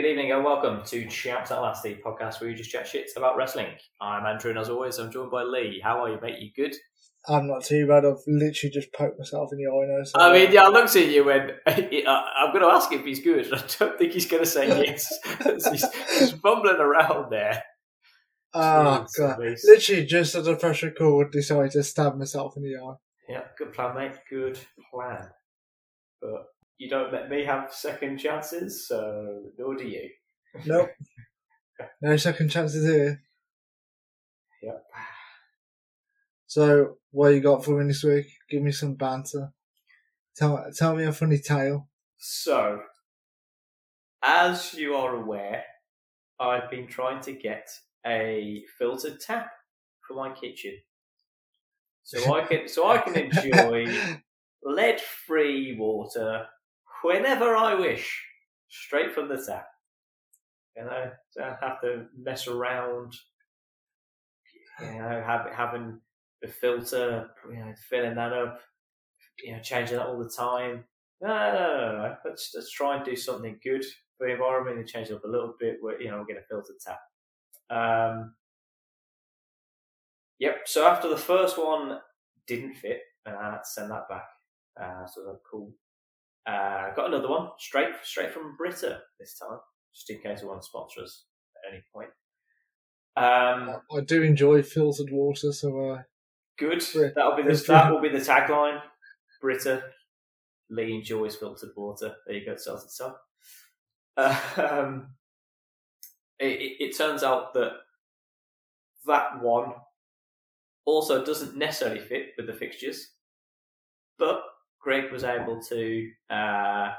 good evening, and welcome to Chaps at Last, the podcast where you just chat shit about wrestling. I'm Andrew, and as always, I'm joined by Lee. How are you, mate? You good? I'm not too bad. I've literally just poked myself in the eye now. So I mean, uh, yeah, I looked at you and uh, I'm going to ask if he's good. I don't think he's going to say yes. he's, he's bumbling around there. Oh, God. Literally just as a pressure cord decided to stab myself in the eye. Yeah, good plan, mate. Good plan. But you don't let me have second chances, so nor do you. Nope. no second chances here. Yep. So, what you got for me this week? Give me some banter. Tell, tell me a funny tale. So, as you are aware, I've been trying to get a filtered tap for my kitchen, so I can so I can enjoy lead-free water whenever I wish, straight from the tap. You know, don't have to mess around. You know, have, having the filter, you know, filling that up, you know, changing that all the time. No, no, no, no. Let's let's try and do something good for the environment and change it up a little bit. You know, we'll get a filtered tap. Um, yep. So after the first one didn't fit, and I had to send that back. Uh, so that's cool. Uh, got another one straight straight from Brita this time, just in case they want to sponsor us at any point. Um, I do enjoy filtered water, so uh, Good. That'll be the, that will be the tagline. Brita Lee enjoys filtered water. There you go, it sells itself. Um, it, it, it turns out that that one also doesn't necessarily fit with the fixtures, but Greg was able to uh,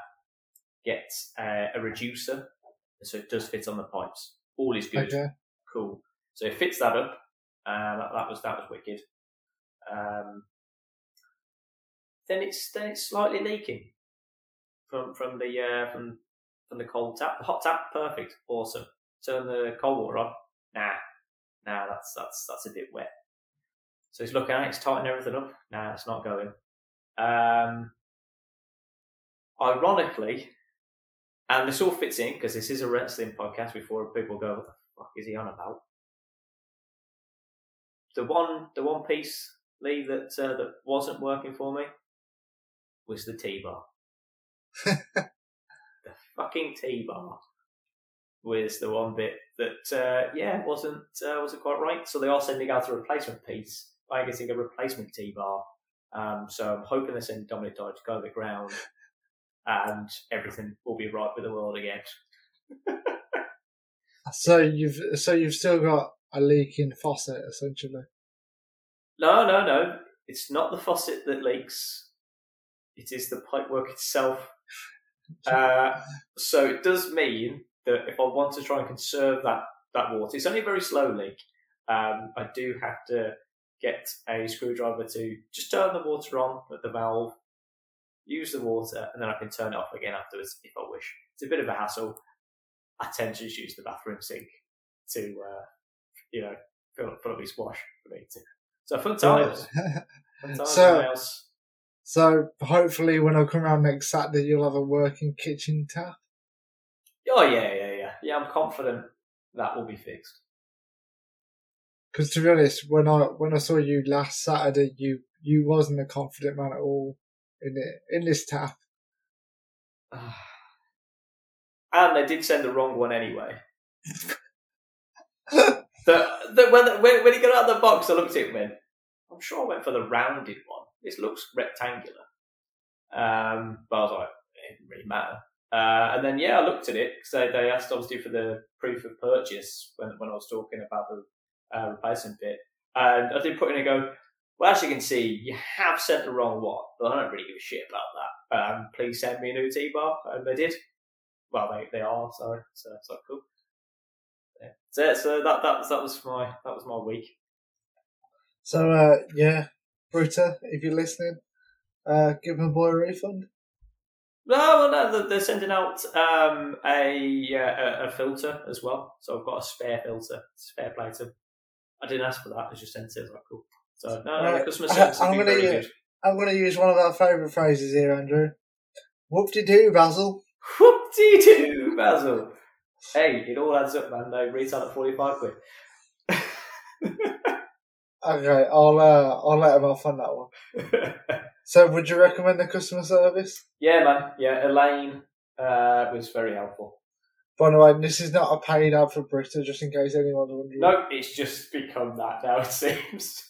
get a, a reducer, so it does fit on the pipes. All is good okay. cool. So it fits that up. Uh, that, that was that was wicked. Um, then it's then it's slightly leaking from from the uh, from from the cold tap. The hot tap, perfect, awesome. Turn the cold water on. Nah, nah, that's that's that's a bit wet. So he's looking at it, he's tightening everything up. Nah, it's not going. Um, ironically, and this all fits in because this is a wrestling podcast. Before people go, what the fuck is he on about? The one, the one piece, Lee, that uh, that wasn't working for me was the T bar. the fucking T bar was the one bit that, uh, yeah, wasn't uh, wasn't quite right. So they are sending out a replacement piece by getting a replacement T bar. Um, so I'm hoping they send Dominic Dodge to go to the ground, and everything will be right with the world again. So you've so you've still got a leaking faucet essentially. No, no, no. It's not the faucet that leaks. It is the pipework itself. Uh, so it does mean that if I want to try and conserve that, that water, it's only a very slow leak. Um, I do have to get a screwdriver to just turn the water on at the valve, use the water, and then I can turn it off again afterwards if I wish. It's a bit of a hassle. I tend to just use the bathroom sink to, uh, you know, fill up, fill up my squash for me to. So fun times. Fun times So- so hopefully when I come around next Saturday, you'll have a working kitchen tap. Oh yeah, yeah, yeah. Yeah, I'm confident that will be fixed. Because to be honest, when I when I saw you last Saturday, you you wasn't a confident man at all in it in this tap. and they did send the wrong one anyway. the, the, when, when, when he got out of the box, I looked at it and went, I'm sure I went for the rounded one. This looks rectangular. Um, but I was like, it didn't really matter. Uh, and then, yeah, I looked at it because they, they asked obviously for the proof of purchase when, when I was talking about the uh, replacement bit. And I did put in and go, well, as you can see, you have sent the wrong one, but I don't really give a shit about that. Um, please send me a new T-bar. And they did. Well, they, they are, sorry. So, so cool. Yeah. So, so that that was that was my that was my week. So uh, yeah, Brita, if you're listening, uh, give my boy a refund. No, well, no, they're- sending out um, a, uh, a a filter as well. So I've got a spare filter, spare play to. I didn't ask for that; I just sent it. Like, cool. So no, no, Right. customer I- service I'm been gonna use- good. I'm going to use one of our favourite phrases here, Andrew. Whoop-de-doo, Basil. Whoop-dee-doo, Basil. Hey, it all adds up, man. No, retail at forty-five quid. Okay, I'll uh, I'll let him off on that one. So, would you recommend the customer service? yeah, man. Yeah, Elaine uh, was very helpful. By the way, this is not a paid ad for Brita, just in case anyone's wondering. No, it's just become that now. It seems.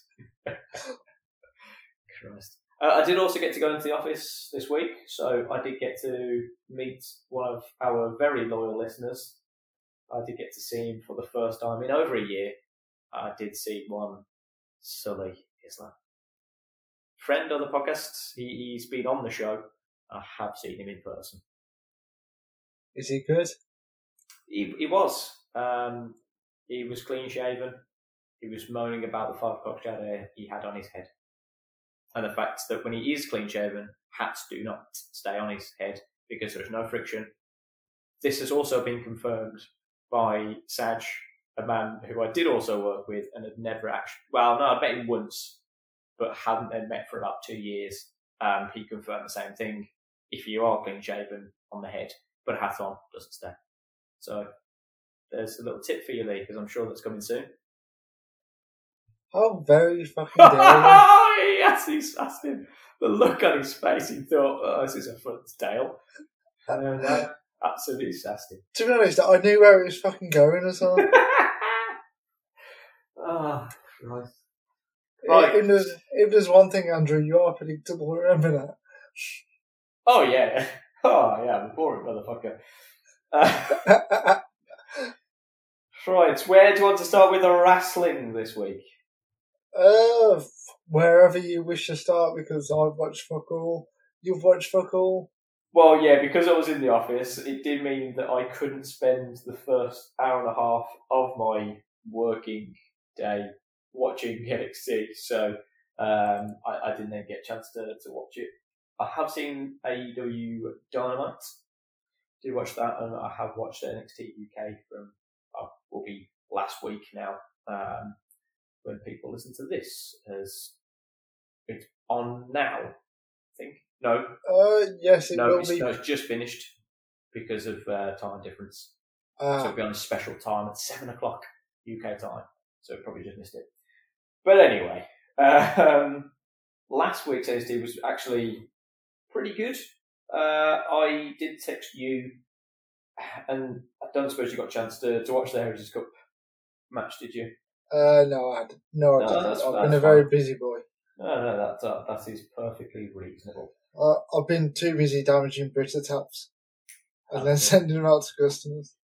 Christ. Uh, I did also get to go into the office this week, so I did get to meet one of our very loyal listeners. I did get to see him for the first time in over a year. I did see one Sully Islam. Friend of the podcast, he, he's been on the show. I have seen him in person. Is he good? He, he was. Um, he was clean shaven. He was moaning about the five o'clock shadow he had on his head. And the fact that when he is clean shaven, hats do not stay on his head because there's no friction. This has also been confirmed by Saj, a man who I did also work with and had never actually, well, no, I met him once, but hadn't then met for about two years. Um, he confirmed the same thing. If you are clean shaven on the head, but a hat on doesn't stay. So there's a little tip for you, Lee, because I'm sure that's coming soon. How very fucking dare you. yes, he's asked him. The look on his face, he thought, oh, this is a front tail. And then, uh, absolutely sassed him. To be honest, I knew where it was fucking going as well. oh, Christ. Right. If, there's, if there's one thing, Andrew, you are predictable. Remember that. Oh, yeah. Oh, yeah, I'm a boring motherfucker. Uh, right, where do you want to start with the wrestling this week? uh, wherever you wish to start, because I've watched fuck all. You've watched fuck all. Well, yeah, because I was in the office, it did mean that I couldn't spend the first hour and a half of my working day watching NXT, so um, I, I didn't then get a chance to, to watch it. I have seen AEW Dynamite, did watch that, and I have watched NXT UK from, uh, will be last week now, um, when people listen to this, as it's on now, I think. No, Uh, yes, it no, will it's, be. no, it's just finished because of uh, time difference. So Uh, it'll be on a special time at seven o'clock UK time. So probably just missed it. But anyway, um, last week's NXT was actually pretty good. Uh, I did text you, and I don't suppose you got a chance to, to watch the Heritage Cup match, did you? uh, no, I d- no, I No, didn't. that's- I've been a very fine. busy boy. No, no, that that, that is perfectly reasonable. Uh, I've been too busy damaging Brita taps and then sending them out to customers.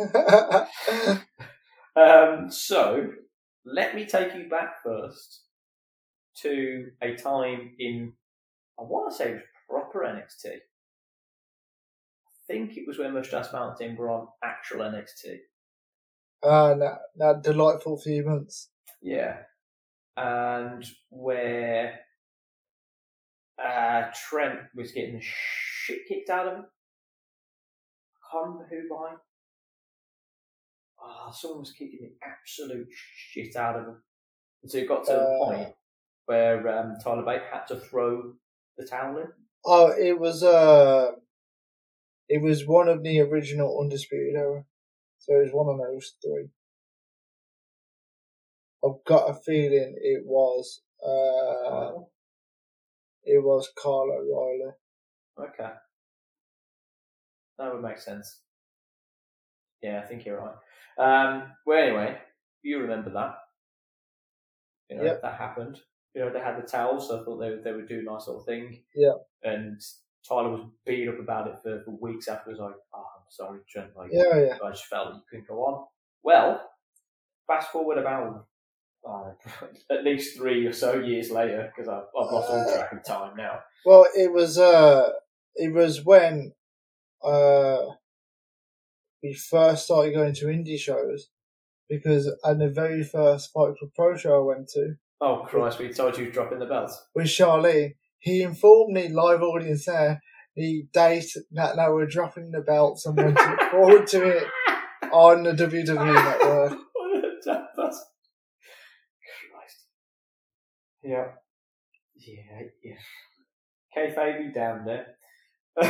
Um, so let me take you back first to a time in I want to say it was proper NXT. I think it was when Mustache Mountain were on actual NXT. uh, that, that delightful few months. Yeah, and where uh, Trent was getting the shit kicked out of him. I can't remember who by. Oh, someone was kicking the absolute shit out of him. And so it got to Uh. a point where um, Tyler Bate had to throw the. Oh, it was uh, it was one of the original Undisputed Era, so it was one of those three. I've got a feeling it was uh, it was Kyle O'Reilly. Okay. That would make sense. Yeah, I think you're right. Um, well, anyway, you remember that. You know, Yep. that happened. You know, they had the towels, so I thought they, would- they would do a nice little thing. Yeah. And Tyler was beat up about it for, for weeks afterwards. Like, oh, I'm sorry, Trent. Like, Yeah, yeah. I just felt you couldn't go on. Well, fast forward about uh, at least three or so years later, because I've, I've lost all track of time now. Well, it was uh, it was when uh, we first started going to indie shows because at the very first Fight Club Pro show I went to Oh Christ, we told you dropping the belt. with Charlene, he informed me live audience there the date that they were dropping the belts and went forward to it on the WWE network. What a Christ. Yeah. Yeah, yeah. Kayfabe be damned there.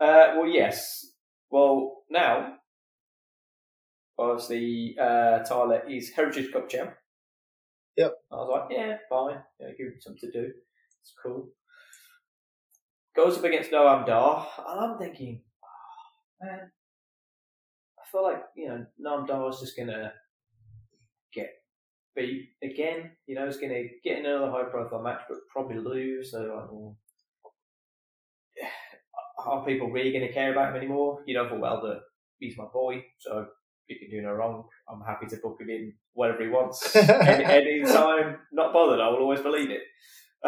uh, well, yes. Well, now, obviously, uh, Tyler is Heritage Cup champ. Yep. I was like, yeah, fine. Yeah, give him something to do. It's cool. Goes up against Noam Dar, and I'm thinking, oh, man, I feel like, you know, Noam Dar is just going to get beat again. You know, he's going to get another high profile match, but probably lose. So, like, well, are people really going to care about him anymore? You know for well that he's my boy, so he can do no wrong. I'm happy to book him in wherever he wants, any, any time. Not bothered. I will always believe it.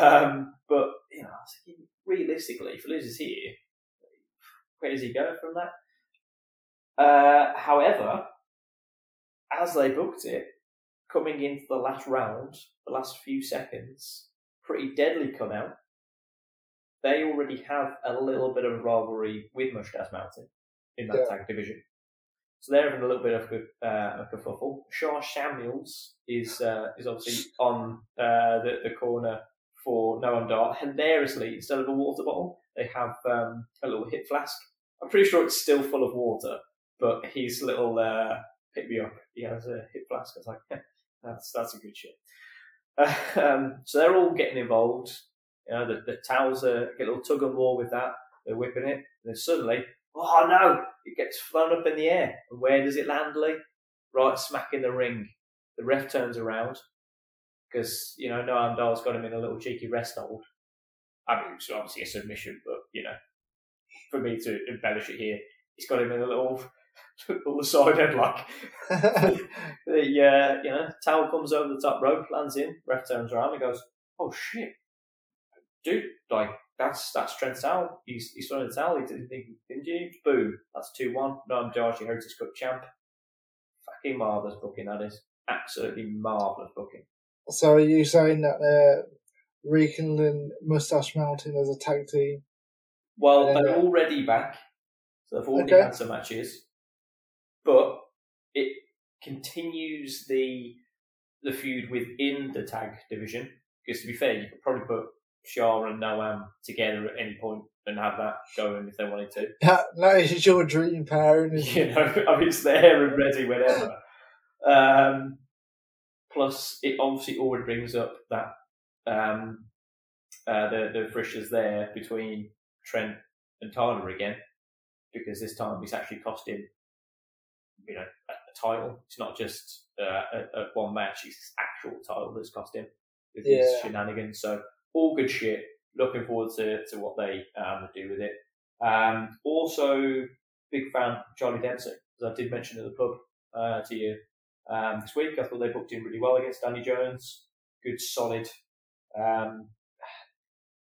Um, but you know, I was thinking, realistically, if he loses here, where does he go from that? Uh, however, as they booked it, coming into the last round, the last few seconds, pretty deadly come out. They already have a little bit of rivalry with Mustache Mountain in that Yeah. tag division. So they're having a little bit of a, uh, a kerfuffle. Sha Samuels is uh, is obviously on uh, the, the corner for Noam Dar. Hilariously, instead of a water bottle, they have um, a little hip flask. I'm pretty sure it's still full of water, but his little uh, pick me up, he has a hip flask. I was like, that's that's a good shit. um, so they're all getting involved. You know, the, the towels are get a little tug of war with that. They're whipping it, and then suddenly, oh no! It gets flown up in the air, and where does it land, Lee? Right smack in the ring. The ref turns around because you know Noam Dar's got him in a little cheeky rest hold. I mean, it's obviously a submission, but you know, for me to embellish it here, he's got him in a little little side headlock. the uh, you know towel comes over the top rope, lands in. Ref turns around and goes, "Oh shit, dude! Like that's that's Trent's towel. He's he's throwing the towel. He didn't think didn't you? Boom! That's two one. No, I'm Darcy Heritage Cup champ. Fucking marvelous booking that is. Absolutely marvelous booking. so are you saying that uh, they're rekindling Mustache Mountain as a tag team? Well, they're uh, already back. So they've already Okay. had some matches, but it continues the the feud within the tag division. Because to be fair, you could probably put Sha and Noam together at any point and have that going if they wanted to. That, that is your dream pairing, You it? know, I mean, it's there and ready whenever. Um, plus, it obviously already brings up that um, uh, the the frictions there between Trent and Tyler again, because this time it's actually cost him, you know, a, a title. It's not just uh, a, a one match; it's his actual title that's cost him with his shenanigans. So all good shit. Looking forward to, to what they um, do with it. Um, also, big fan of Charlie Dempsey, as I did mention at the pub uh, to you um, this week. I thought they booked in really well against Danny Jones. Good, solid. Um,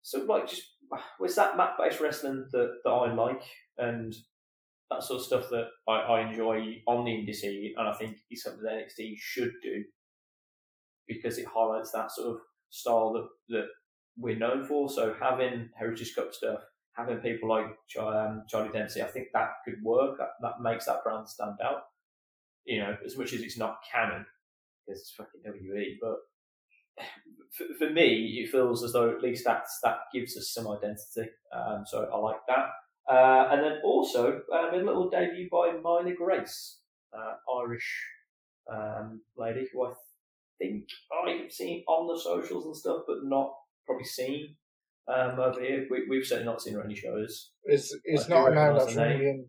so, like, just was that mat based wrestling that, that I like and that sort of stuff that I, I enjoy on the indie scene, and I think is something that NXT should do because it highlights that sort of style that, that we're known for. So having Heritage Cup stuff, having people like um, Charlie Dempsey, I think that could work. That, that makes that brand stand out. You know, as much as it's not canon, because it's fucking WWE, but for, for me, it feels as though at least that's that gives us some identity. Um, so I like that. Uh, and then also um, a little debut by Myla Grace, uh, Irish um, lady who I think I've seen on the socials and stuff, but not probably seen um, over here. We, we've certainly not seen her any shows. It's it's I not a name that's ringing.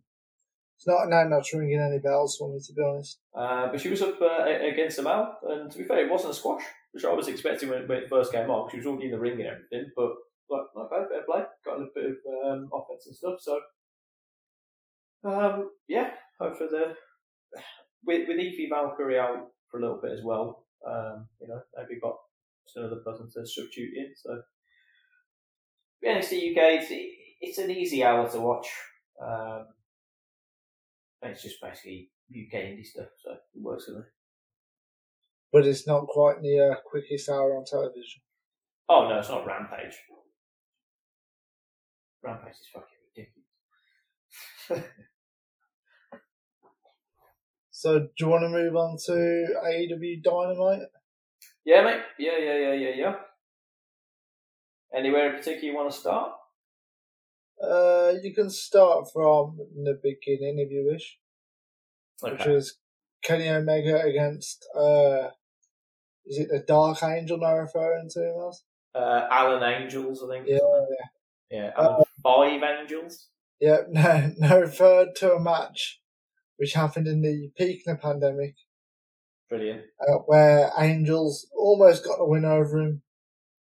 It's not a name that's ringing any bells for me, to be honest. Uh, but she was up uh, against out, and to be fair, it wasn't a squash, which I was expecting when, when it first came on. She was already in the ring and everything, but like, okay, fair play, got a bit of um, offense and stuff. So, um, yeah, hopefully the with with Evie Valkyrie out for a little bit as well. Um, you know, maybe got another person to substitute in. So, NXT UK, it's, it's an easy hour to watch. Um, it's just basically UK indie stuff, so it works for me. But it's not quite the uh, quickest hour on television. Oh no, it's not Rampage. Rampage is fucking ridiculous. So do you want to move on to AEW Dynamite? Yeah, mate. Yeah, yeah, yeah, yeah, yeah. Anywhere in particular you want to start? Uh, you can start from the beginning if you wish, okay. which is Kenny Omega against uh, is it the Dark Angel? Now referring to him as Uh, Alan Angels, I think. Yeah, it? Yeah, Alan Five Angels. yeah, no, no, referred to a match which happened in the peak of the pandemic Brilliant. uh, where Angels almost got the win over him,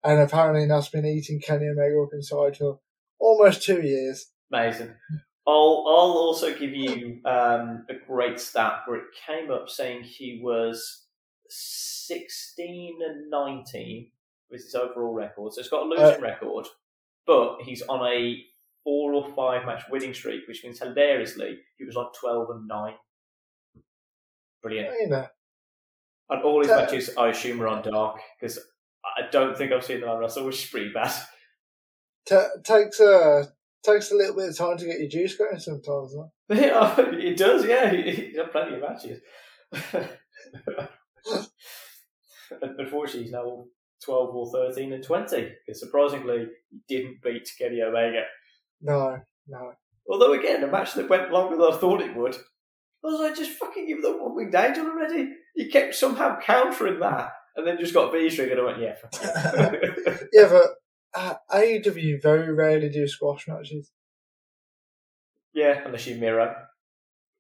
and apparently that's been eating Kenny Omega up inside for almost two years. Amazing. I'll I'll also give you um, a great stat where it came up saying he was sixteen and nineteen with his overall record. So it's got a losing record, but he's on a four or five match winning streak, which means hilariously he was like twelve and nine. Brilliant. You know, And all his Uh, matches, I assume, are on dark because I don't think I've seen them on Russell, which is pretty bad. t- takes a takes a little bit of time to get your juice going sometimes. Huh? Yeah, it does, yeah. He- He's had plenty of matches. Unfortunately, he's now 12 or 13 and 20, because surprisingly, he didn't beat Kenny Omega. No, no. Although, again, a match that went longer than I thought it would. I was like, just fucking give them one winged angel already. He kept somehow countering that, and then just got V triggered and I went, yeah. Yeah, but uh, AEW very rarely do squash matches. yeah, unless you mirror.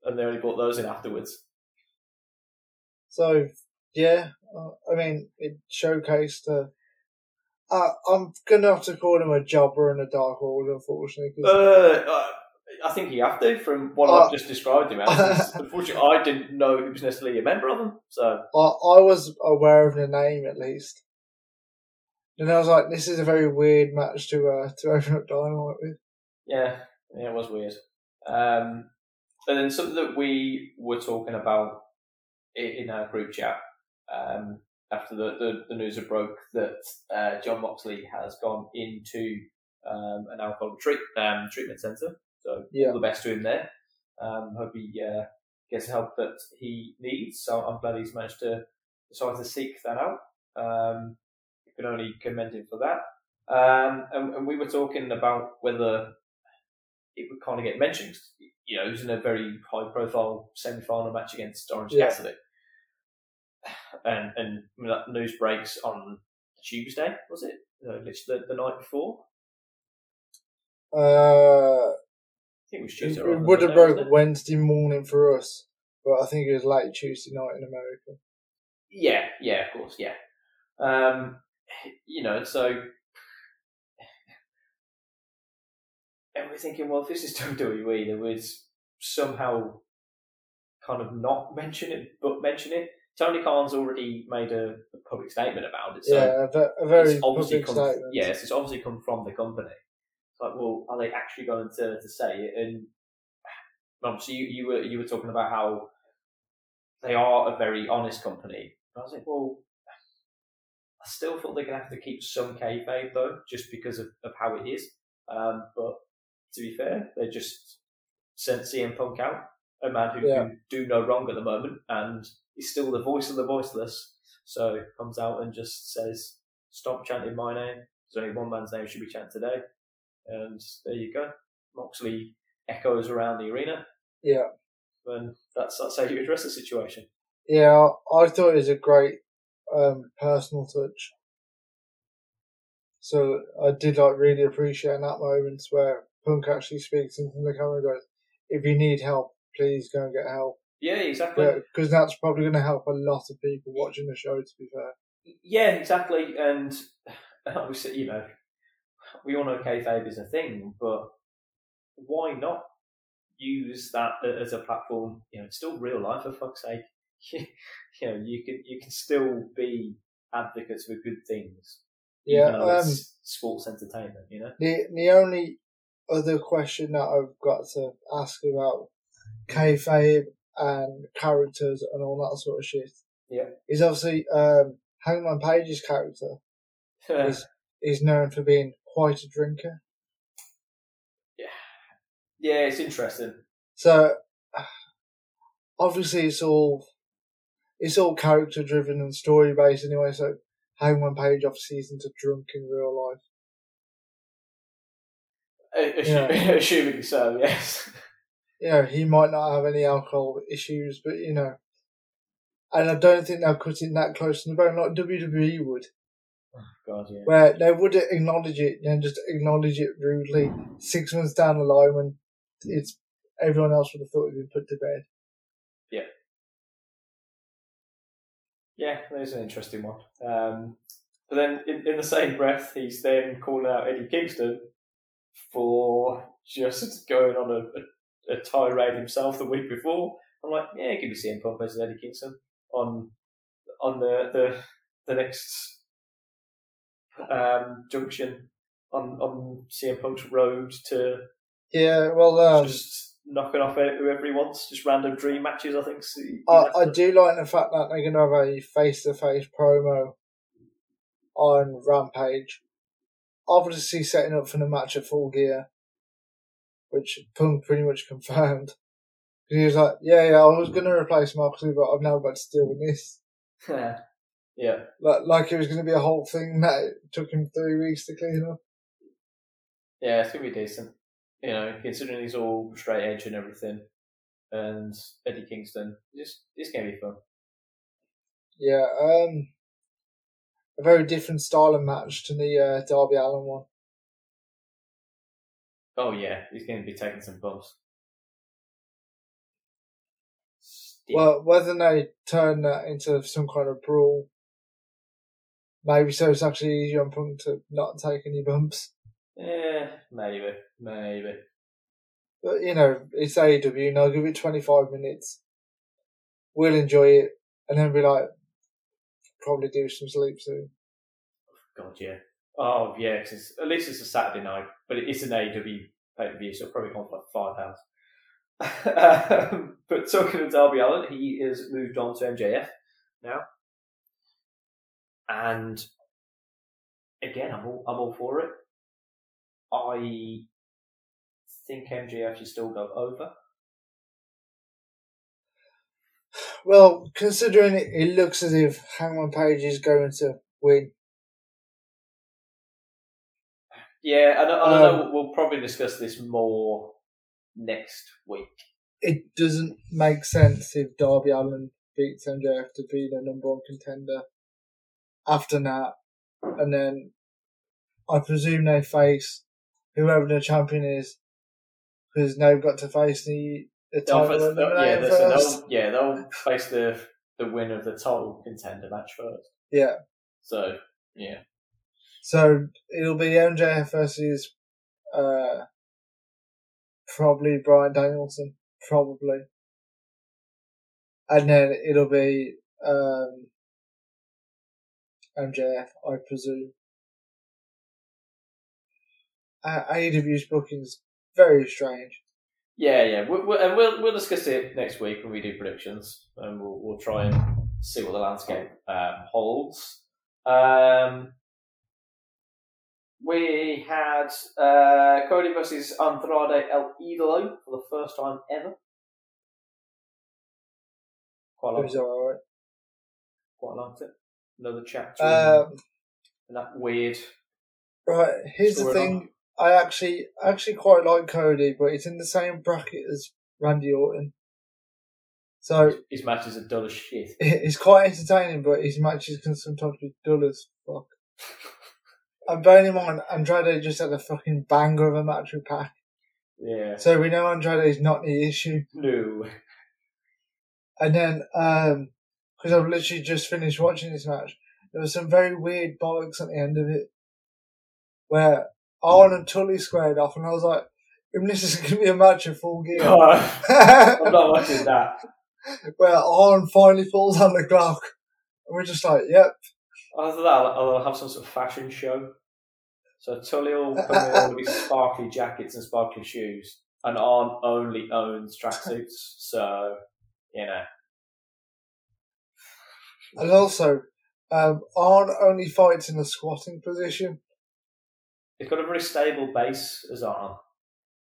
And they only brought those in afterwards. So yeah, uh, I mean it showcased. Uh, uh, I'm gonna have to call him a jobber and a dark order, unfortunately. 'cause Uh, I- think you have to, from what Uh, I've just described him as. Unfortunately, I didn't know he was necessarily a member of them, so I, I was aware of the name at least. And I was like, this is a very weird match to uh, to open up Dynamite with. yeah, yeah, it was weird. Um, and then something that we were talking about in our group chat um, after the, the, the news had broke that uh, Jon Moxley has gone into um, an alcohol treat, um, treatment centre. So Yeah. all the best to him there. Um, hope he uh, gets the help that he needs. So I'm glad he's managed to decide to seek that out. Um, you can only commend him for that. Um, and, and we were talking about whether it would kind of get mentioned. You know, he was in a very high profile semi final match against Orange Yeah. Cassidy. And, and that news breaks on Tuesday, was it? Uh, the, the night before? Uh, think it was Tuesday. it would have Monday, broke? Wednesday morning for us, but I think it was late Tuesday night in America. Yeah, yeah, of course, yeah. Um, you know, so and we're thinking, well, if this is WWE, they would somehow kind of not mention it, but mention it. Tony Khan's already made a, a public statement about it, so yeah, a, a very it's obviously public come, statement. yes, it's obviously come from the company. Like, well, are they actually going to, to say it? And obviously, you, you were you were talking about how they are a very honest company. I was like, well, I still feel they're going to have to keep some kayfabe though, just because of, of how it is. Um, but to be fair, they just sent CM Punk out, a man who Yeah. can do no wrong at the moment, and he's still the voice of the voiceless. So comes out and just says, "Stop chanting my name. There's only one man's name should be chanted today." And there you go. Moxley echoes around the arena, yeah. and that's that's how you address the situation. Yeah, I thought it was a great um, personal touch. So I did like really appreciate that moments where Punk actually speaks into the camera and goes, "If you need help, please go and get help." Yeah, exactly. Because that's probably going to help a lot of people watching the show. To be fair, Yeah, exactly. And obviously, you know, we all know kayfabe is a thing, but why not use that as a platform? You know, it's still real life for fuck's sake. you know, you can you can still be advocates for good things, yeah. Um, sports entertainment. You know, the the only other question that I've got to ask about kayfabe and characters and all that sort of shit. Yeah. Is obviously um, Hangman Page's character is is known for being quite a drinker. yeah, yeah, it's interesting. So obviously it's all it's all character driven and story based anyway. So Hangman Page obviously isn't a drunk in real life. Assu- Yeah. Assuming so, yes. You know, he might not have any alcohol issues, but you know, and I don't think they'll cut it that close to the bone like WWE would, God, yeah. where they would acknowledge it and just acknowledge it rudely six months down the line when it's everyone else would have thought it'd been put to bed. Yeah, yeah, there's an interesting one. Um, but then, in, in the same breath, he's then calling out Eddie Kingston for just going on a, a, a tirade himself the week before. I'm like, yeah, give me CM Punk versus Eddie Kingston on on the the, the next um, junction on on CM Punk's road to Yeah, well, um, just knocking off whoever he wants, just random dream matches. I think. So I, I do like the fact that they're going to have a face to face promo on Rampage. Obviously, setting up for the match at Full Gear, which Punk pretty much confirmed. He was like, "Yeah, yeah, I was going to replace Moxley, but I've now got to deal with this." yeah. Like, like it was going to be a whole thing that it took him three weeks to clean up. Yeah, it's gonna be decent. You know, considering he's all straight edge and everything, and Eddie Kingston, just it's gonna be fun. Yeah, um, a very different style of match to the uh, Darby Allin one. Oh yeah, he's gonna be taking some bumps. Well, whether they turn that into some kind of brawl, maybe so it's actually easier on Punk to not take any bumps. yeah, maybe, maybe. But you know, it's AEW, and I'll give it 25 minutes. We'll enjoy it, and then be like, probably do some sleep soon. God, yeah. Oh yeah, 'cause at least it's a Saturday night, but it is an AEW pay per view, so it'll probably on for like five hours. um, but talking of Darby Allin, he has moved on to MJF now, and again, I'm all I'm all for it. I think MJF should still go over. Well, considering it, it looks as if Hangman Page is going to win. Yeah, and I, I know Um, we'll probably discuss this more next week. It doesn't make sense if Darby Allin beats MJF to be the number one contender after that, and then I presume they face whoever the champion is, because they've got to face the the They'll title they'll- yeah, they'll, yeah, they'll face the the winner of the title contender match first. Yeah, So yeah, so it'll be MJF versus uh, probably Bryan Danielson, probably, and then it'll be um, MJF, I presume. Uh, AEW's booking's very strange. yeah, yeah. We, we, and we'll we'll discuss it next week when we do predictions, and we'll we'll try and see what the landscape um, holds. Um, we had uh, Cody versus Andrade El Idolo for the first time ever. Quite It liked it. Quite liked it. Another chapter Um, in that weird. right, here's the thing. I actually actually quite like Cody, but it's in the same bracket as Randy Orton. So His matches are dull as shit. it's quite entertaining, but his matches can sometimes be dull as fuck. And bearing in mind, Andrade just had a fucking banger of a match with Pac. Yeah. So we know Andrade is not the issue. No. And then, um, because I've literally just finished watching this match, there was some very weird bollocks at the end of it. Where Arn and Tully squared off, and I was like, "If this is going to be a match of full gear. I'm not watching that. where Arn finally falls on the clock. And we're just like, yep. After that, I'll, I'll have some sort of fashion show. So Tully will come in with his sparkly jackets and sparkly shoes, and Arn only owns tracksuits. So you know, And also, um, Arn only fights in the squatting position. he's got a very stable base as Arn.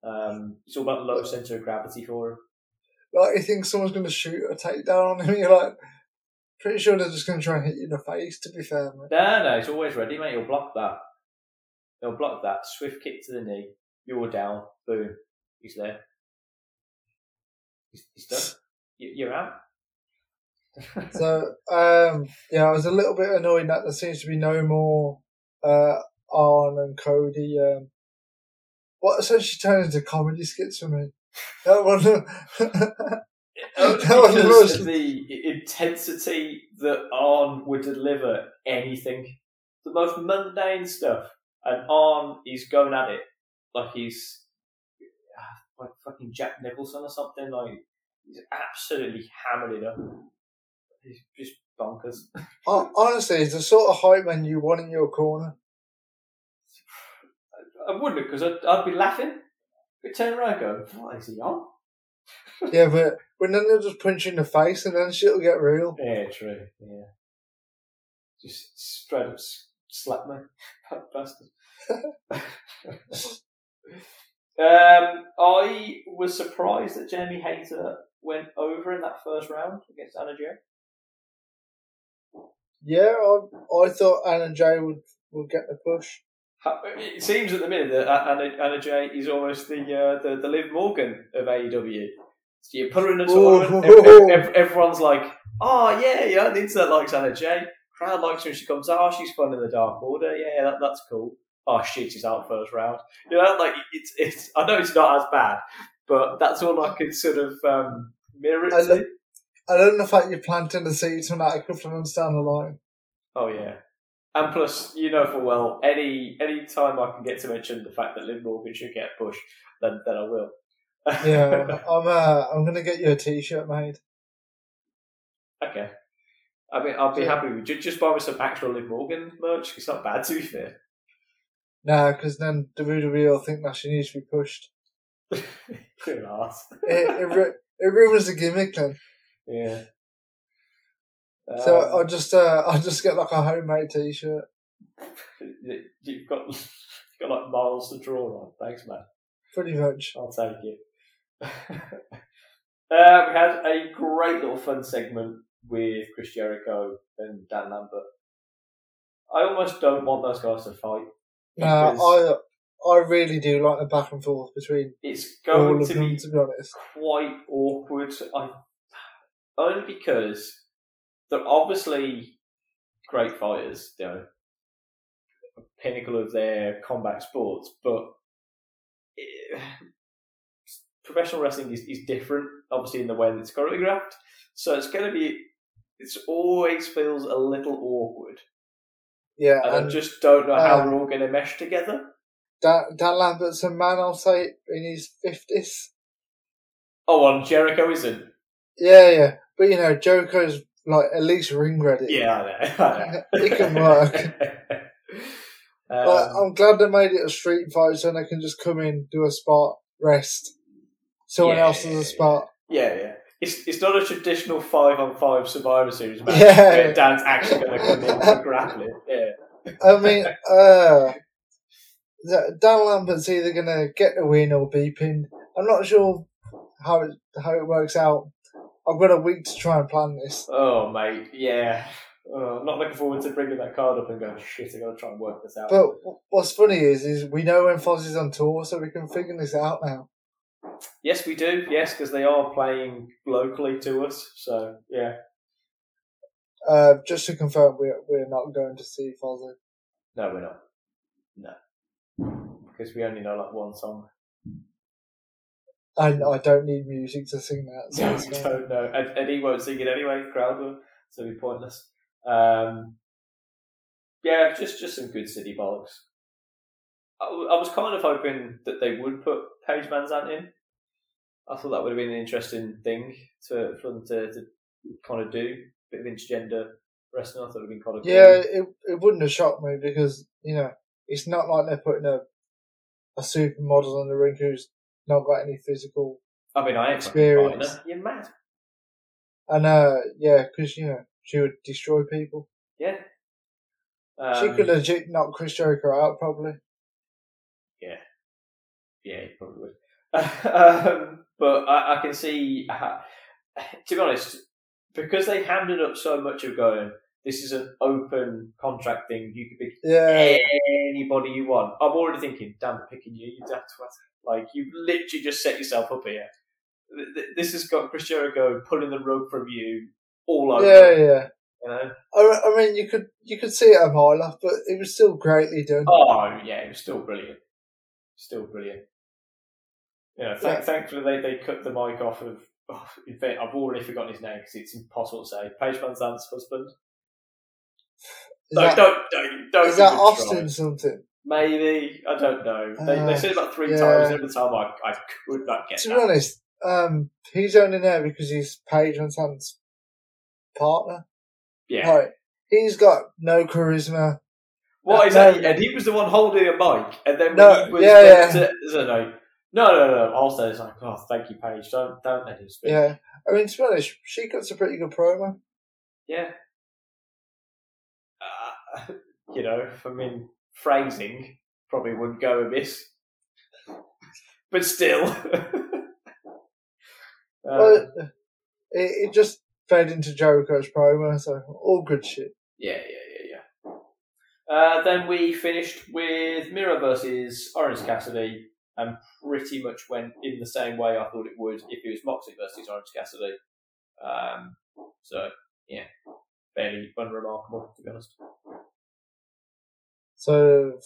Um, it's all about low center of gravity for him. Like, you think someone's going to shoot a takedown on him, you're like, pretty sure they're just going to try and hit you in the face, to be fair, mate. No, no, he's always ready, mate. He'll block that. He'll block that. Swift kick to the knee. You're down. Boom. He's there. He's, he's done. You're out. So, um, yeah, I was a little bit annoyed that there seems to be no more uh, Arn and Cody. Um, what essentially turned into comedy skits for me. That one, Only That was the because most- of the intensity that Arn would deliver anything. The most mundane stuff. And Arn is going at it like he's ah, like fucking Jack Nicholson or something. Like he's absolutely hammered it up. He's just bonkers. Hon- honestly, it's the sort of hype man you want in your corner. I wouldn't because I'd, I'd be laughing. But turn around and go, what is he on? Yeah, but but then they'll just punch you in the face and then shit'll get real. Yeah, true. Yeah. Just straight up slap me. Bastard. um, I was surprised that Jamie Hayter went over in that first round against Anna Jay. Yeah, I, I thought Anna Jay would, would get the push. It seems at the minute that Anna, Anna Jay is almost the, uh, the the Liv Morgan of AEW. So you put her in a tournament, ev- ev- ev- everyone's like, oh yeah, yeah, the internet likes Anna Jay. Crowd likes her when she comes out. Oh, she's fun in the Dark Order. Yeah, that, that's cool. Oh shit, she's out first round. You know, like it's it's. I know it's not as bad, but that's all I could sort of um, mirror it I to. look- I don't know the fact you're planting the seeds on that a couple of months down the line. Oh yeah. And plus, you know for well, any any time I can get to mention the fact that Liv Morgan should get a push, then then I will. Yeah, I'm uh, I'm gonna get you a t-shirt made. okay. I mean, I'll be Yeah. happy with ju- just buy me some actual Liv Morgan merch. It's not bad to be fair. Nah, because then the WWE will think that she needs to be pushed. An arse. It it, it ruins the gimmick then. Yeah. So Um, I'll just uh, I'll just get like a homemade t-shirt. you- you've got you've got like miles to draw on. Thanks, man. Pretty much. I'll take it. uh, we had a great little fun segment with Chris Jericho and Dan Lambert. I almost don't want those guys to fight. Because- I I really do like the back and forth between It's going to them. be To be honest, quite awkward. I only because they're obviously great fighters, you know, pinnacle of their combat sports, but eh, professional wrestling is, is different, obviously in the way that it's choreographed. So it's going to be, it always feels a little awkward, yeah. and, I just don't know how um, we're all going to mesh together. Dan, Dan Lambert's a man, I'll say, in his fifties. Oh, and Jericho isn't. Yeah, yeah. But you know, Jericho's like at least ring ready. Yeah, I know. I know. It can work. Um, Like, I'm glad they made it a street fight so they can just come in, do a spot, rest. Someone Yeah, else does a spot. Yeah, yeah. It's it's not a traditional five on five Survivor Series match Yeah. Dan's actually going to come in for grappling. Yeah, I mean, uh, Dan Lambert's either going to get the win or be pinned. I'm not sure how it how it works out. I've got a week to try and plan this. Oh mate, yeah. Oh, I'm not looking forward to bringing that card up and going shit. I got to try and work this out. But what's funny is, is we know when Foz is on tour, so we can figure this out now. yes, we do. Yes, because they are playing locally to us. So yeah. Uh, just to confirm, we're we're not going to see Fozzy. No, we're not. No, because we only know like one song. I I don't need music to sing that. So No, fine. don't know. And, and he won't sing it anyway. Crowd will, so it'll be pointless. Um, yeah, just just some good city bollocks. I was kind of hoping that they would put Paige VanZant in. I thought that would have been an interesting thing to for them to, to kind of do. A bit of intergender wrestling. I thought it would have been kind of cool. Yeah, it it wouldn't have shocked me because you know it's not like they're putting a a supermodel in the ring who's not got any physical. I mean, I ain't Experience. Experience. You're mad. And uh, yeah, because you know she would destroy people. Yeah. she Um, could legit knock Chris Jericho out, probably. Yeah, Yeah, he probably would. um, but I, I can see, how, to be honest, because they hammed up so much of going, this is an open contract thing. You could pick Yeah, anybody you want. I'm already thinking, damn, picking you. You daft twat. Like you've literally just set yourself up here. Th- th- This has got Chris Jericho pulling the rug from you all over. yeah, yeah. You know? I, I mean, you could you could see it a mile off, but it was still greatly done. Oh yeah, it was still brilliant. Still brilliant. Yeah, thank, Yeah. thankfully they, they cut the mic off of. Oh, in fact, I've already forgotten his name because it's impossible to say. Paige VanZant's husband. Is No, that, don't don't don't. is that Austin try. something? Maybe I don't know. They, Uh, they said about three yeah. times. Every time I, I could not get To that. be honest, um, he's only there because he's Paige VanZant's partner. Yeah. Right. He's got no charisma. What No, is that? no. And he was the one holding a mic, and then No, he was yeah, yeah. to- so no, no, no, no. Also, it's like, oh, thank you, Paige. Don't don't let him speak. Yeah. I mean, to be honest, she cuts a pretty good promo. Yeah. Uh, you know, I mean, phrasing probably wouldn't go amiss. But still. Uh, But it, it just fed into Jericho's promo, so all good shit. yeah, yeah, yeah, yeah. Uh, then we finished with Miro versus Orange Cassidy, and pretty much went in the same way I thought it would if it was Moxley versus Orange Cassidy. Um, so, yeah, fairly unremarkable, to be honest. So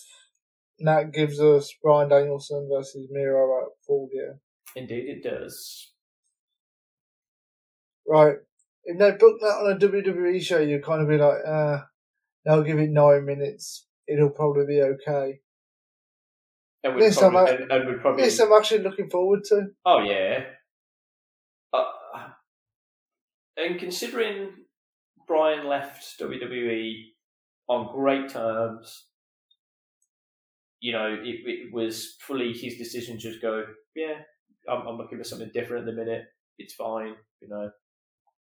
that gives us Bryan Danielson versus Miro at full gear. Indeed, it does. Right. If they book that on a WWE show, you'd kind of be like, uh, they'll give it nine minutes. It'll probably be okay. And we'd This probably, I- and, and we'd probably This I'm actually looking forward to. Oh yeah. Uh, and considering Brian left WWE on great terms, you know, it, it was fully his decision to just go, yeah, I'm, I'm looking for something different at the minute. It's fine, you know,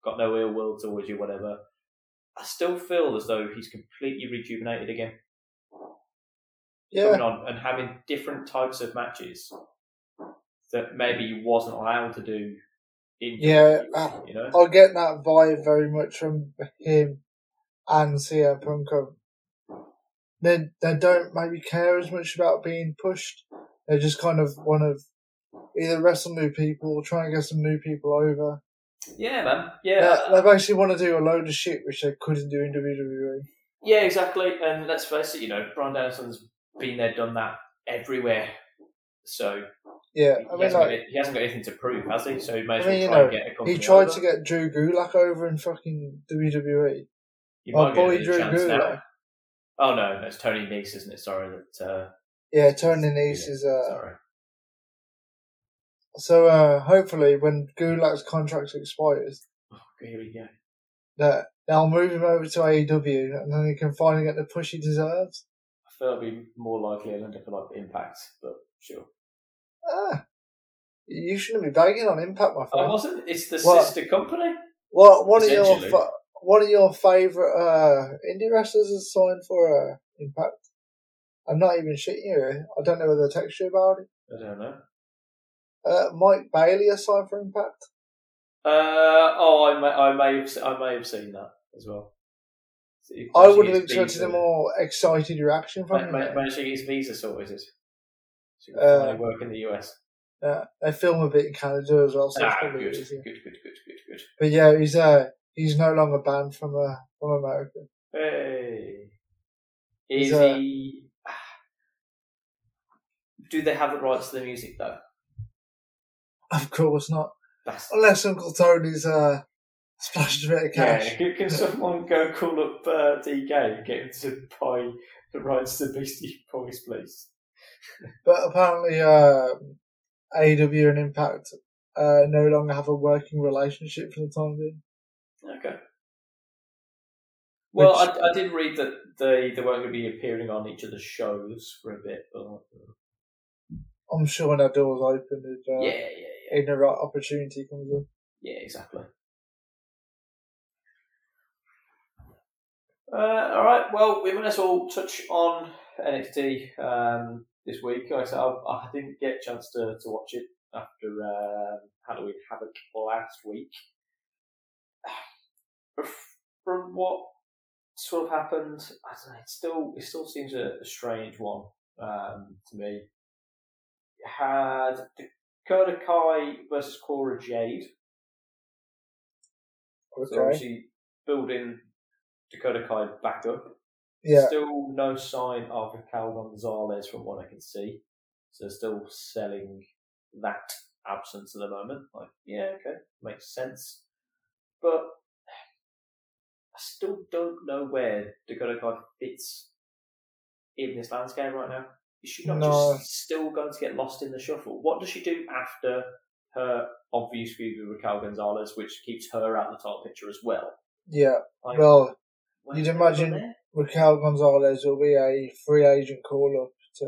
got no ill will towards you, whatever. I still feel as though he's completely rejuvenated again Yeah. coming on and having different types of matches that maybe he wasn't allowed to do in Yeah, you know I get that vibe very much from him and CM Punk. They they don't maybe care as much about being pushed. They just kind of want to either wrestle new people or try and get some new people over. yeah man yeah They, they basically want to do a load of shit which they couldn't do in. WWE. yeah exactly and let's face it you know Bryan Danielson's been there done that everywhere so Yeah, he, I mean hasn't got, he hasn't got anything to prove has he so he may as I mean, well you know, and get a he tried over. to get Drew Gulak over in fucking WWE. you my might get boy Drew chance now. Oh no that's Tony Nese isn't it sorry that uh, Yeah, Tony Nese yeah, is uh sorry so uh hopefully when Gulak's contract expires oh, here we go that they'll move him over to AEW and then he can finally get the push he deserves. I feel it'll be more likely I'll end up like Impact but sure Ah, you shouldn't be bagging on Impact, my friend. I wasn't it's the What? sister company What one of your. One of your favorite uh, indie wrestlers has signed for uh, Impact? I'm not even shitting you. I don't know whether to text you about it. I don't know Uh, Mike Bailey has signed for Impact. Uh, oh, I may, I may have, I may have seen that as well. So I would have expected a more excited reaction from him. ma- Managed to get his visa sorted. Is so Uh, work in the US. Uh, they film a bit in Canada as well, so it's Ah, probably good, good, good, good, good, good. But yeah, he's uh he's no longer banned from uh, from America. Hey, He's, is uh, he? Do they have the rights to the music though? Of course not, That's unless Uncle Tony's uh splashed a bit of cash. yeah. Can, someone go call up uh, TK and get him to buy the rights to Beastie Boys, please? But apparently, uh, AEW and Impact uh, no longer have a working relationship for the time being. Okay. Well, Which- I, I did read that they, they weren't going to be appearing on each of the shows for a bit, but I'm sure when that door's open, if, uh, yeah, yeah, yeah, in the right opportunity comes up. yeah, exactly. Uh, all right, well, we might as well touch on NXT um, this week. Like I said, I, I didn't get a chance to, to watch it after um Halloween Havoc last week. From what sort of happened, I don't know. It still it still seems a, a strange one um, to me. You had Dakota Kai versus Cora Jade. So Okay. obviously building Dakota Kai back up. Yeah. Still no sign of Raquel Gonzalez from what I can see. So still selling that absence at the moment. Like, yeah, okay, makes sense. But I still don't know where Dakota Kai fits in this landscape right now. Is she not No. just still going to get lost in the shuffle? What does she do after her obvious feud with Raquel Gonzalez, which keeps her out of the top picture as well? Yeah. Like, Well, you'd it gonna go imagine-? Raquel Gonzalez will be a free agent call up to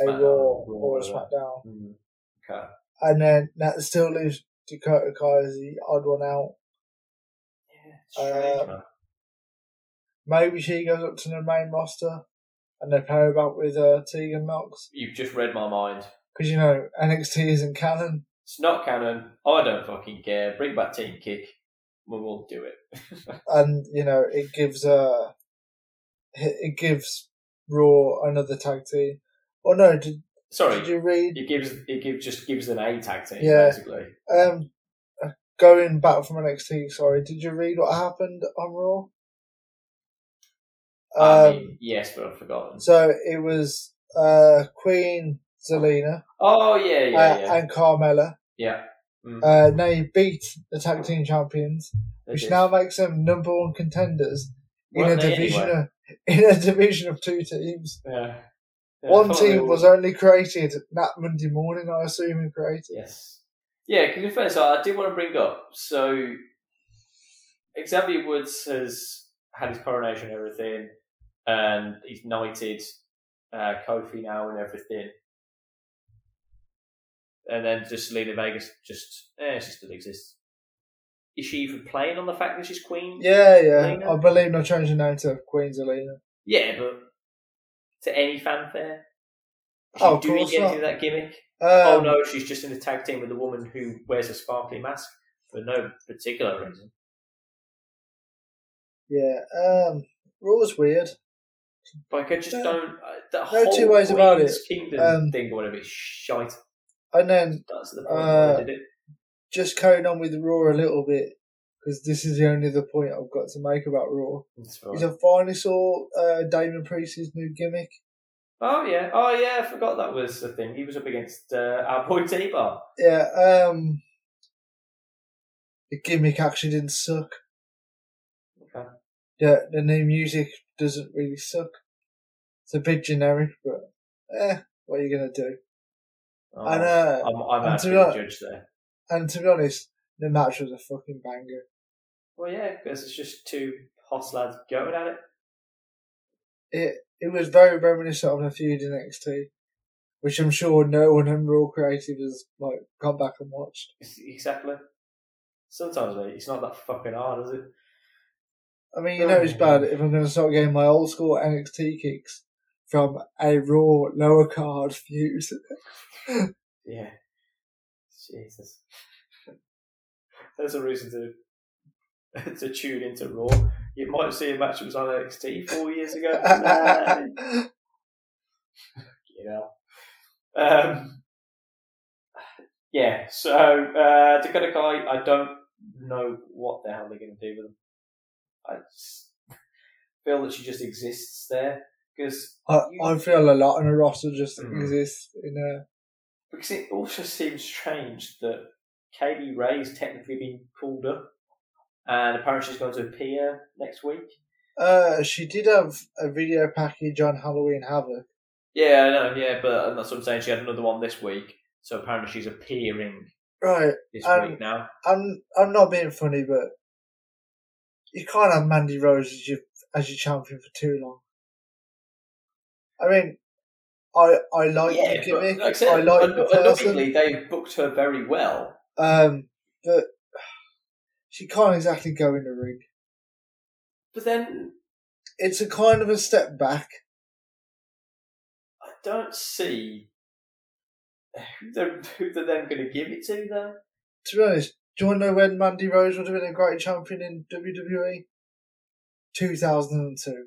a SmackDown, Raw or a. SmackDown. Mm, Okay. And then that still leaves Dakota Kai as the odd one out. Yeah, strange, Uh, man. Maybe she goes up to the main roster and they pair her back with uh, Tegan Nox. You've just read my mind. Because, you know, NXT isn't canon. It's not canon. I don't fucking care. Bring back Team Kick. We will do it. And, you know, it gives uh, it it gives Raw another tag team. Oh no, did, Sorry, did you read it gives it gives just gives them a tag team Yeah. basically. um going back from NXT, sorry, did you read what happened on Raw? I Um, mean, yes, but I've forgotten. so it was uh Queen Zelina Oh yeah, yeah, uh, yeah, and Carmella. yeah. Mm, Uh, they beat the tag team champions, they which did. now makes them number one contenders in a Weren't division anyway? of in a division of two teams. Yeah. Yeah, One I thought they team was only created that Monday morning, I assume, and created. Yes. Yeah, because in fairness, I did want to bring up. So, Xavier Woods has had his coronation and everything, and he's knighted uh, Kofi now and everything. And then just Zelina Vega's just, eh, she still exists. Is she even playing on the fact that she's queen? Yeah, yeah. I believe they're changing the name to Queen Zelina. Yeah, but to any fanfare? Oh, doing course anything not. that gimmick? Um, oh no, she's just in a tag team with a woman who wears a sparkly mask for no particular reason. Yeah. Um, Raw's weird. Like I just don't. Uh, No two ways about Queen's it. Kingdom Um, thing or whatever is shite. And then That's the point uh, did it. just carrying on with Raw a little bit, because this is the only other point I've got to make about Raw. Is I finally saw uh, Damian Priest's new gimmick. Oh yeah, oh yeah, I forgot that was the thing. He was up against uh, our boy T Bar. Yeah. Um, the gimmick actually didn't suck. Okay. The the new music doesn't really suck. It's a bit generic, but eh, what are you gonna do? Oh, and uh, I'm, I'm and to be judge there. and to be honest, the match was a fucking banger. Well, yeah, because it's just two hoss lads going at it. It it was very reminiscent of a feud in NXT, which I'm sure no one in Raw Creative has like gone back and watched. Exactly. Sometimes mate, it's not that fucking hard, is it? I mean, you know it's bad if I'm going to start getting my old school NXT kicks from a Raw lower card feud. Yeah. Jesus. There's a reason to to tune into Raw. You might see a match that was on NXT four years ago. You know. Um, yeah, so uh, Dakota Kai, I don't know what the hell they're going to do with them. I feel that she just exists there because I, I feel a lot in a roster just Mhm. exists in a. because it also seems strange that Kay Lee Ray's technically been called up, and apparently she's going to appear next week. Uh, she did have a video package on Halloween Havoc. Yeah, I know. Yeah, but that's what I'm saying. She had another one this week, so apparently she's appearing Right, this Um, week now. I'm I'm not being funny, but you can't have Mandy Rose as your as your champion for too long. I mean, I I like yeah, the gimmick. like I said, I like the person. they booked her very well. Um, but she can't exactly go in the ring. But then It's a kind of a step back. I don't see who they're, who they're then going to give it to though. To be honest, do you want to know when Mandy Rose would have been a great champion in WWE? 2002.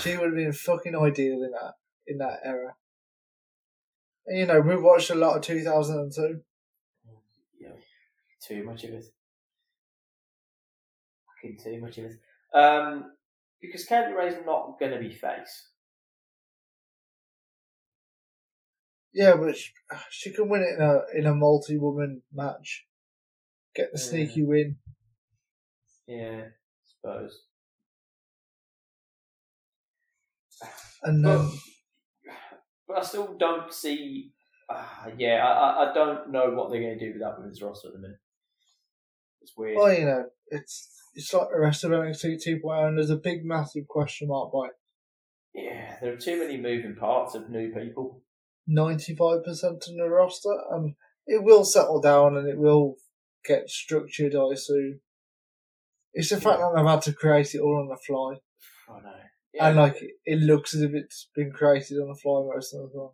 She would have been fucking ideal in that in that era. And you know, we watched a lot of 2002. Yeah, too much of it. Too much of it. Um, because Kay Lee Ray's not going to be face. Yeah, but she, she can win it in a in a multi woman match. Get the Yeah. sneaky win. Yeah, I suppose. And But, but I still don't see. Uh, yeah, I, I- I don't know what they're going to do with that women's roster at the minute. It's weird. well, you know, it's it's like the rest of NXT 2.0 and there's a big massive question mark by Yeah, there are too many moving parts of new people. 95% of the roster, and it will settle down and it will get structured, I assume. It's the fact that they've had to create it all on the fly, I know. Yeah, and like it looks as if it's been created on the fly most of the time.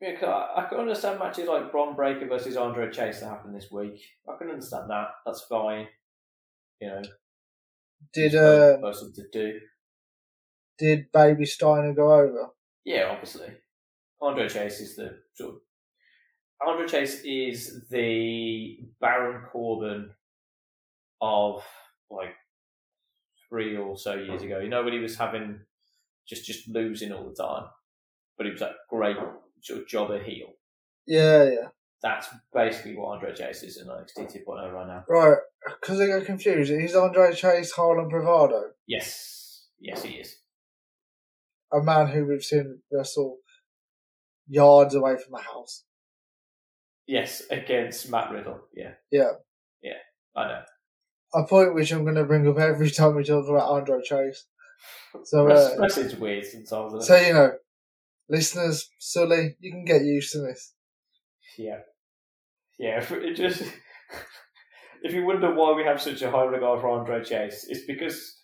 yeah, 'cause I, I can understand matches like Bron Breakker versus Andre Chase that happened this week. I can understand that. That's fine. You know, Did uh, both person to do. did Baby Steiner go over? Yeah, obviously. Andre Chase is the sort of Andre Chase is the Baron Corbin of like three or so years ago. You know when he was having just just losing all the time, but he was that great sort of jobber heel. Yeah, yeah. That's basically what Andre Chase is in NXT 2.0 right now. Right, because I got confused. Is Andre Chase Harlem Bravado Yes, yes, he is. a man who we've seen wrestle yards away from the house? Yes, against Matt Riddle. Yeah, Yeah. Yeah, I know. A point which I'm going to bring up every time we talk about Andre Chase. So, uh, Wrestling's weird sometimes. so you know, listeners, Sully, you can get used to this. Yeah. Yeah, it just. If you wonder why we have such a high regard for Andre Chase, it's because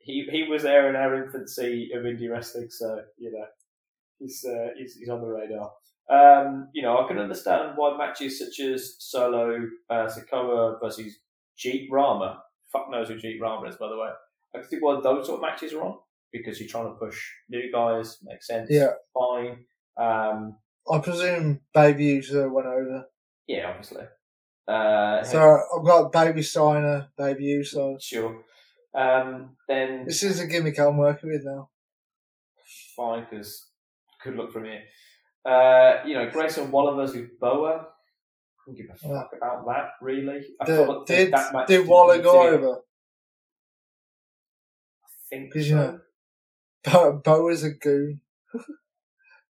he he was there in our infancy of indie wrestling, so, you know, he's, uh, he's, he's on the radar. Um, you know, I can understand why matches such as Solo uh, Sikoa versus Jeet Rama, fuck knows who Jeet Rama is, by the way. I can see why those sort of matches are on, because you're trying to push new guys, makes sense, Yeah. fine. Um, I presume Baby Uso went over. Yeah, obviously. Uh, So I've got Baby Steiner, Baby Uso. sure. Um, then This is a gimmick I'm working with now. fine because good luck from here. Uh, you know, Grayson Waller versus Boa. Couldn't give a fuck about that really. I Did, like did, that match did Waller go over? I think 'Cause, so. you know- Bo, Bo is a goon.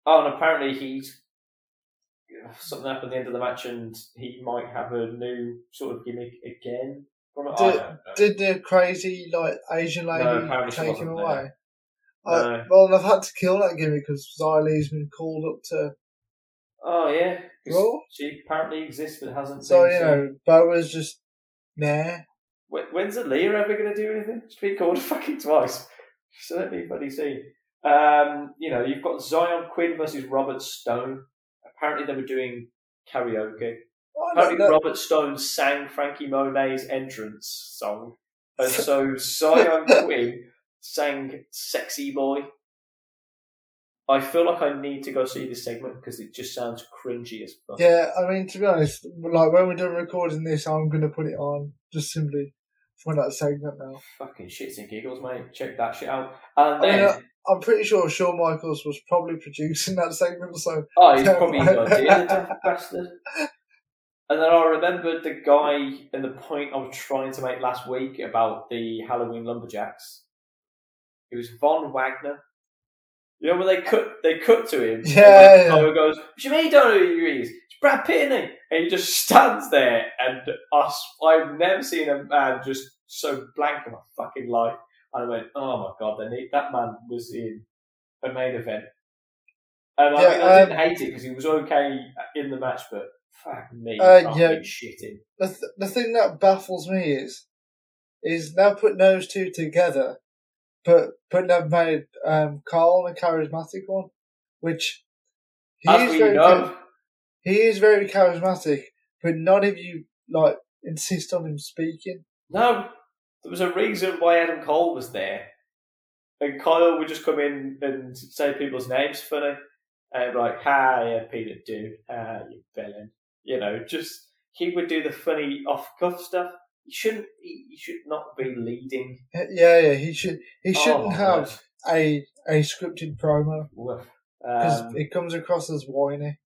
Oh, and apparently he's something happened at the end of the match, and he might have a new sort of gimmick again. From it. I Did- don't know. Did the crazy like Asian lady No, take him away? there. Uh, No. well, they've had to kill that gimmick because Xia Li's been called up to. Oh yeah, Well- she apparently exists but hasn't. So been you seen. know, Boa's just nah. When, when's Aaliyah ever going to do anything? She's been called fucking twice. Certainly bloody scene. Um, you know, you've got Zion Quinn versus Robert Stone. Apparently they were doing karaoke. Oh, Apparently no, no. Robert Stone sang Franky Monet's entrance song. And so Zion Quinn sang Sexy Boy. I feel like I need to go see this segment because it just sounds cringy as fuck. Yeah, I mean to be honest, like when we're done recording this, I'm gonna put it on just simply for that segment now. Fucking shits and giggles, mate. Check that shit out. And I then, mean, I'm pretty sure Shawn Michaels was probably producing that segment, so oh, it's probably his idea, bastard. And then I remembered the guy and the point I was trying to make last week about the Halloween lumberjacks. It was Von Wagner. You know when they cut they cut to him. Yeah, and yeah. Goes, "What do you mean you don't know who he is? It's Brad Pitt, he?" and he just stands there, and us. I've never seen a man just so blank in my fucking life. And I went, oh my god, they need, that man was in a main event. And I Yeah, mean, I um, didn't hate it because he was okay in the match, but fuck me, Uh, yeah. shitting. the th- the thing that baffles me is is now putting those two together, but but they've made um, Kyle a charismatic one, which he As is very know, he is very charismatic, but not if you like insist on him speaking. no, there was a reason why Adam Cole was there. And Kyle would just come in and say people's names funny. And like, hi, yeah, Peter Dude, hi, you villain. You know, just, he would do the funny off cuff stuff. He shouldn't, he, he should not be leading. Yeah, yeah, he should he shouldn't Oh, have a a scripted promo because Um, it comes across as whiny.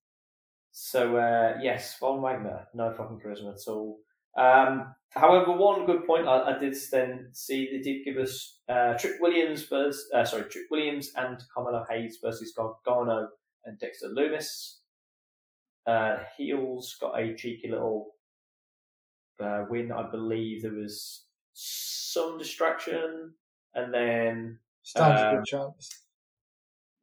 So uh, yes, Von Wagner, no fucking charisma at all. Um, however, one good point I, I did then see they did give us uh, Trick Williams versus uh, sorry Trick Williams and Carmelo Hayes versus Gargano and Dexter Lumis. Uh, heels got a cheeky little uh, win. I believe there was some distraction, and then Stands a um, good chance.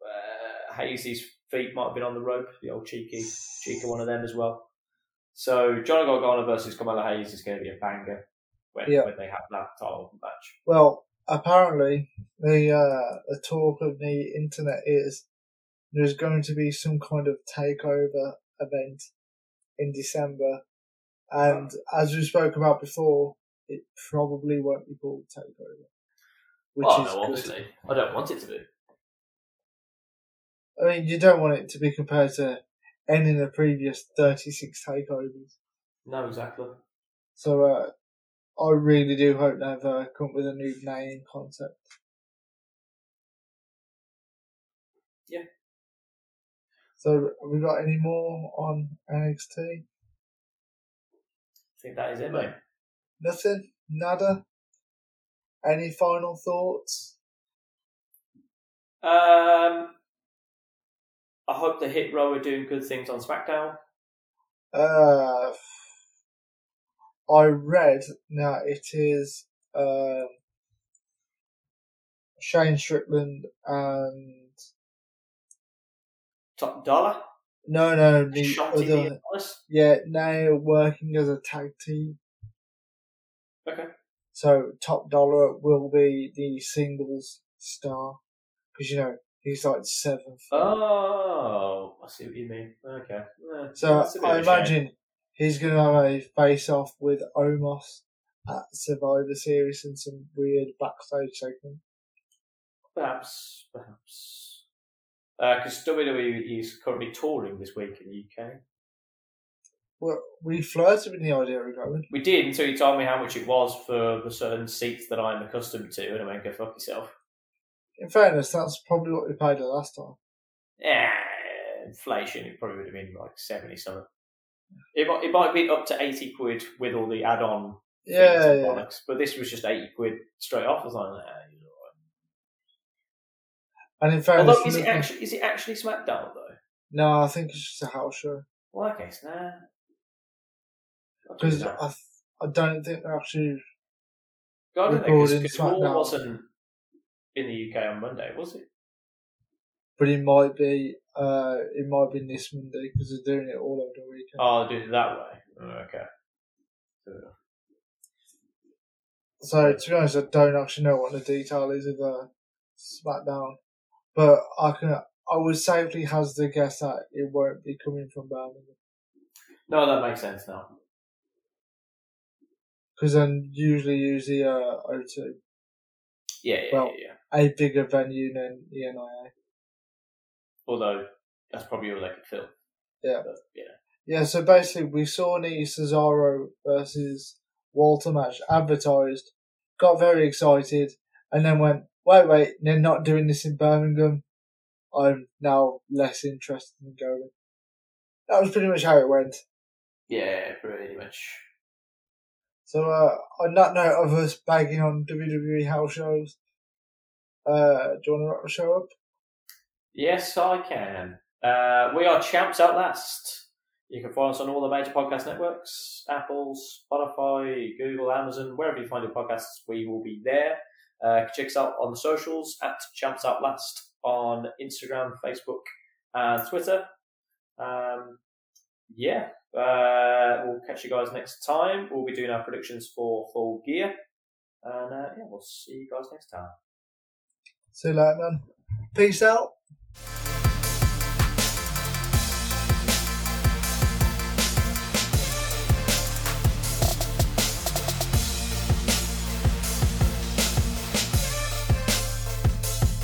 uh, Hayes' feet might have been on the rope. The old cheeky cheeky one of them as well. So John Gargano versus Carmelo Hayes is going to be a banger when, Yeah. when they have that title match. Well, apparently the uh, the talk of the internet is there's going to be some kind of takeover event in December, and as we spoke about before, it probably won't be called takeover, which well, is no, good. obviously, I don't want it to be. I mean, you don't want it to be compared to any of the previous 36 takeovers. No, exactly. So uh, I really do hope they've uh, come up with a new name concept. Yeah. So have we got any more on NXT? I think that is it, mate. Nothing? Nada? Any final thoughts? Um, I hope the Hit Row are doing good things on SmackDown. Uh, I read now it is um, Shane Strickland and Top Dollar, no, no, the Shanti other, yeah, now working as a tag team. Okay. So Top Dollar will be the singles star because you know he's like seventh. Oh, I see what you mean. Okay. Eh, so that's a bit I imagine he's going to have a face off with Omos at Survivor Series and some weird backstage segment. Perhaps, perhaps. Because WWE is currently touring this week in the UK. Well, we flirted with the idea of going. We did until you told me how much it was for the certain seats that I'm accustomed to, and I went, go fuck yourself. In fairness, that's probably what we paid the last time. Yeah, inflation, it probably would have been like 70 something. It might, it might be up to 80 quid with all the add on Yeah, yeah. bollocks, but this was just 80 quid straight off. I was like, nah, you're And in fairness, Although, is it, actually, is it actually SmackDown, though? no, I think it's just a house show Well, okay, so nah. Because. I, I don't think they're actually. God, I don't know, recording SmackDown. wasn't in the UK on Monday, was it? But it might be. Uh, it might be this Monday because they're doing it all over the weekend. Oh, they did it that way. Oh, okay. Fair. So to be honest, I don't actually know what the detail is of the SmackDown, but I can. I would safely hazard a guess that it won't be coming from Birmingham No, that makes sense now. because then usually use the uh, O2, Yeah, yeah, Well- yeah, yeah. A bigger venue than the NIA. Although that's probably all they could fill. Yeah. But, yeah. Yeah, so basically we saw the Cesaro versus Walter match advertised, got very excited, and then went, wait, wait, they're not doing this in Birmingham. I'm now less interested in going. That was pretty much how it went. Yeah, pretty much. So, uh, on that note of us bagging on WWE house shows, uh, do you want to show up? Yes, I can. Uh, we are champs at last. You can find us on all the major podcast networks Apple, Spotify, Google, Amazon, wherever you find your podcasts, we will be there. Uh, check us out on the socials at Champs Outlast on Instagram, Facebook, and Twitter. Um, yeah, uh, we'll catch you guys next time. We'll be doing our predictions for full gear. And uh, yeah, we'll see you guys next time. See you later, man. Peace out.